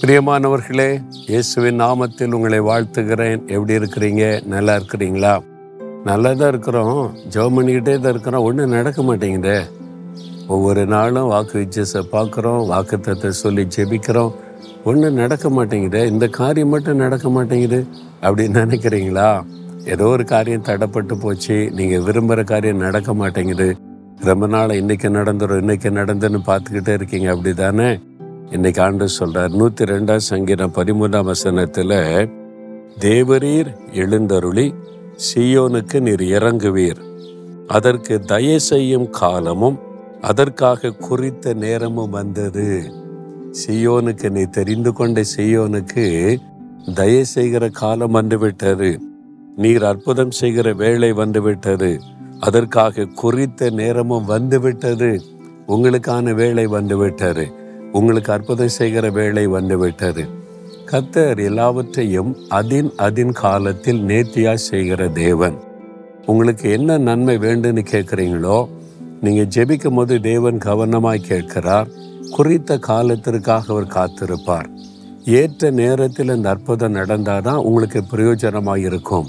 பிரியமானவர்களே இயேசுவின் நாமத்தில் உங்களை வாழ்த்துகிறேன். எப்படி இருக்கிறீங்க? நல்லா இருக்கிறீங்களா? நல்லா தான் இருக்கிறோம். ஜெபம் பண்ணிக்கிட்டே தான் இருக்கிறோம். ஒன்றும் நடக்க மாட்டேங்குதே. ஒவ்வொரு நாளும் வாக்கு விச்சஸை பார்க்குறோம் வாக்குத்தத்தை சொல்லி ஜெபிக்கிறோம். ஒன்றும் நடக்க மாட்டேங்குதே. இந்த காரியம் மட்டும் நடக்க மாட்டேங்குது அப்படின்னு நினைக்கிறீங்களா? ஏதோ ஒரு காரியம் தடைப்பட்டு போச்சு. நீங்கள் விரும்புகிற காரியம் நடக்க மாட்டேங்குது. ரொம்ப நாள் இன்றைக்கி நடந்துடும் இன்றைக்கி நடந்துன்னு பார்த்துக்கிட்டே இருக்கீங்க. அப்படி தானே இன்னைக்கு ஆண்டு சொல்றார் நூற்றி ரெண்டாம் சங்கீதம் பதிமூன்றாம் வசனத்துல தேவரீர் எழுந்தருளி சியோனுக்கு நீர் இறங்குவீர். அதற்கு தயை செய்யும் காலமும் அதற்காக குறித்த நேரமும் வந்தது. சியோனுக்கு நீ தெரிந்து கொண்ட சியோனுக்கு தயை செய்கிற காலம் வந்துவிட்டது. நீர் அற்புதம் செய்கிற வேலை வந்துவிட்டது. அதற்காக குறித்த நேரமும் வந்துவிட்டது. உங்களுக்கான வேலை வந்துவிட்டது. உங்களுக்கு அற்புதம் செய்கிற வேலை வந்துவிட்டது. கத்தர் எல்லாவற்றையும் அதின் அதின் காலத்தில் நேர்த்தியாய் செய்கிற தேவன். உங்களுக்கு என்ன நன்மை வேண்டுன்னு கேட்குறீங்களோ நீங்கள் ஜெபிக்கும் போது தேவன் கவனமாய் கேட்கிறார். குறித்த காலத்திற்காக அவர் காத்திருப்பார். ஏற்ற நேரத்தில் அந்த அற்புதம் நடந்தாதான் உங்களுக்கு பிரயோஜனமாக இருக்கும்.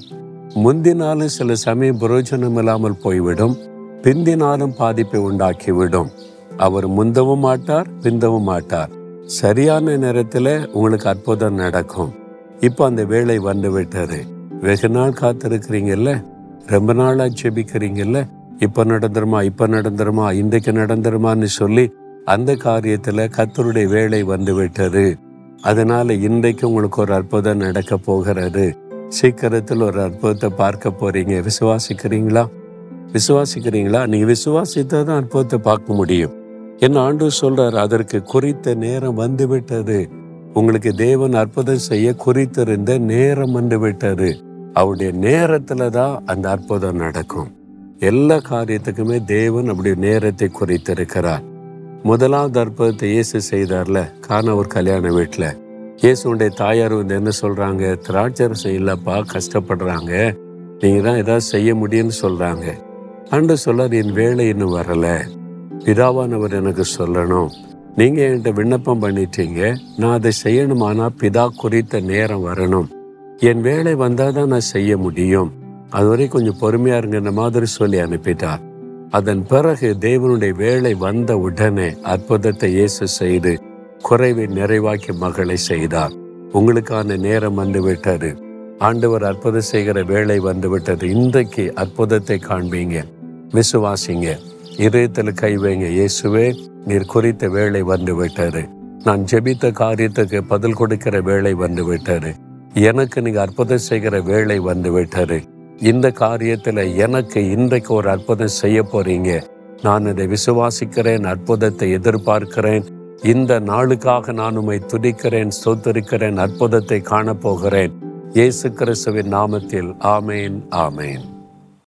முந்தினாலும் சில சமயம் பிரயோஜனம் இல்லாமல் போய்விடும். பிந்தினாலும் பாதிப்பை உண்டாக்கிவிடும். அவர் முந்தவும் மாட்டார் பிந்தவும் மாட்டார். சரியான நேரத்தில் உங்களுக்கு அற்புதம் நடக்கும். இப்போ அந்த வேலை வந்து விட்டது. வெகு நாள் காத்திருக்கிறீங்கல்ல? ரொம்ப நாளாக செபிக்கிறீங்கல்ல இப்போ நடந்துருமா இப்போ நடந்துருமா இன்றைக்கு நடந்துருமான்னு சொல்லி அந்த காரியத்தில் கத்தருடைய வேலை வந்து விட்டது. அதனால இன்றைக்கு உங்களுக்கு ஒரு அற்புதம் நடக்க போகிறது. சீக்கிரத்தில் ஒரு அற்புதத்தை பார்க்க போறீங்க. விசுவாசிக்கிறீங்களா? விசுவாசிக்கிறீங்களா? நீங்க விசுவாசித்தா தான் அற்புதத்தை பார்க்க முடியும். என்ன ஆண்டு சொல்றார் அதற்கு குறித்த நேரம் வந்து விட்டது உங்களுக்கு தேவன் அற்புதம் செய்ய குறித்திருந்த நேரம் வந்து விட்டது அவருடைய நேரத்துல தான் அந்த அற்புதம் நடக்கும். எல்லா காரியத்துக்குமே தேவன் அப்படி நேரத்தை குறித்திருக்கிறார். முதலாவது அற்புதத்தை இயேசு செய்தார்ல காண ஒரு கல்யாண வீட்டில் இயேசுடைய தாயார் வந்து என்ன சொல்றாங்க திராட்சரசம் இல்லப்பா கஷ்டப்படுறாங்க. நீங்க தான் ஏதாவது செய்ய முடியும்னு சொல்றாங்க. அன்று சொல்லார் என் வேலை இன்னும் வரலை. பிதாவானவர் எனக்கு சொல்லணும். நீங்க என்கிட்ட விண்ணப்பம் பண்ணிட்டீங்க. நான் அதை செய்யணுமானா பிதா குறித்த நேரம் வரணும். என் வேலை வந்தாதான் நான் செய்ய முடியும். அதுவரை கொஞ்சம் பொறுமையா இருங்க மாதிரி சொல்லி அனுப்பிட்டார். அதன் பிறகு தேவனுடைய வேலை வந்த உடனே அற்புதத்தை இயேசு செய்து குறைவை நிறைவாக்கி மகளை செய்தார். உங்களுக்கான நேரம் வந்து விட்டது ஆண்டவர் அற்புதம் செய்கிற வேலை வந்து விட்டது இன்றைக்கு அற்புதத்தை காண்பீங்க. விசுவாசிங்க. இதயத்தில் கை வைங்க. இயேசுவே நீர் குறித்த வேலை வந்து விட்டாரு நான் ஜெபித்த காரியத்துக்கு பதில் கொடுக்கிற வேலை வந்து விட்டாரு எனக்கு நீங்க அற்புதம் செய்கிற வேலை வந்து விட்டாரு இந்த காரியத்துல எனக்கு இன்றைக்கு ஒரு அற்புதம் செய்ய போறீங்க. நான் இதை விசுவாசிக்கிறேன் அற்புதத்தை எதிர்பார்க்கிறேன். இந்த நாளுக்காக நான் உம்மை துடிக்கிறேன் சொத்திருக்கிறேன் அற்புதத்தை காணப்போகிறேன். இயேசு கிறிஸ்துவின் நாமத்தில் ஆமேன் ஆமேன்.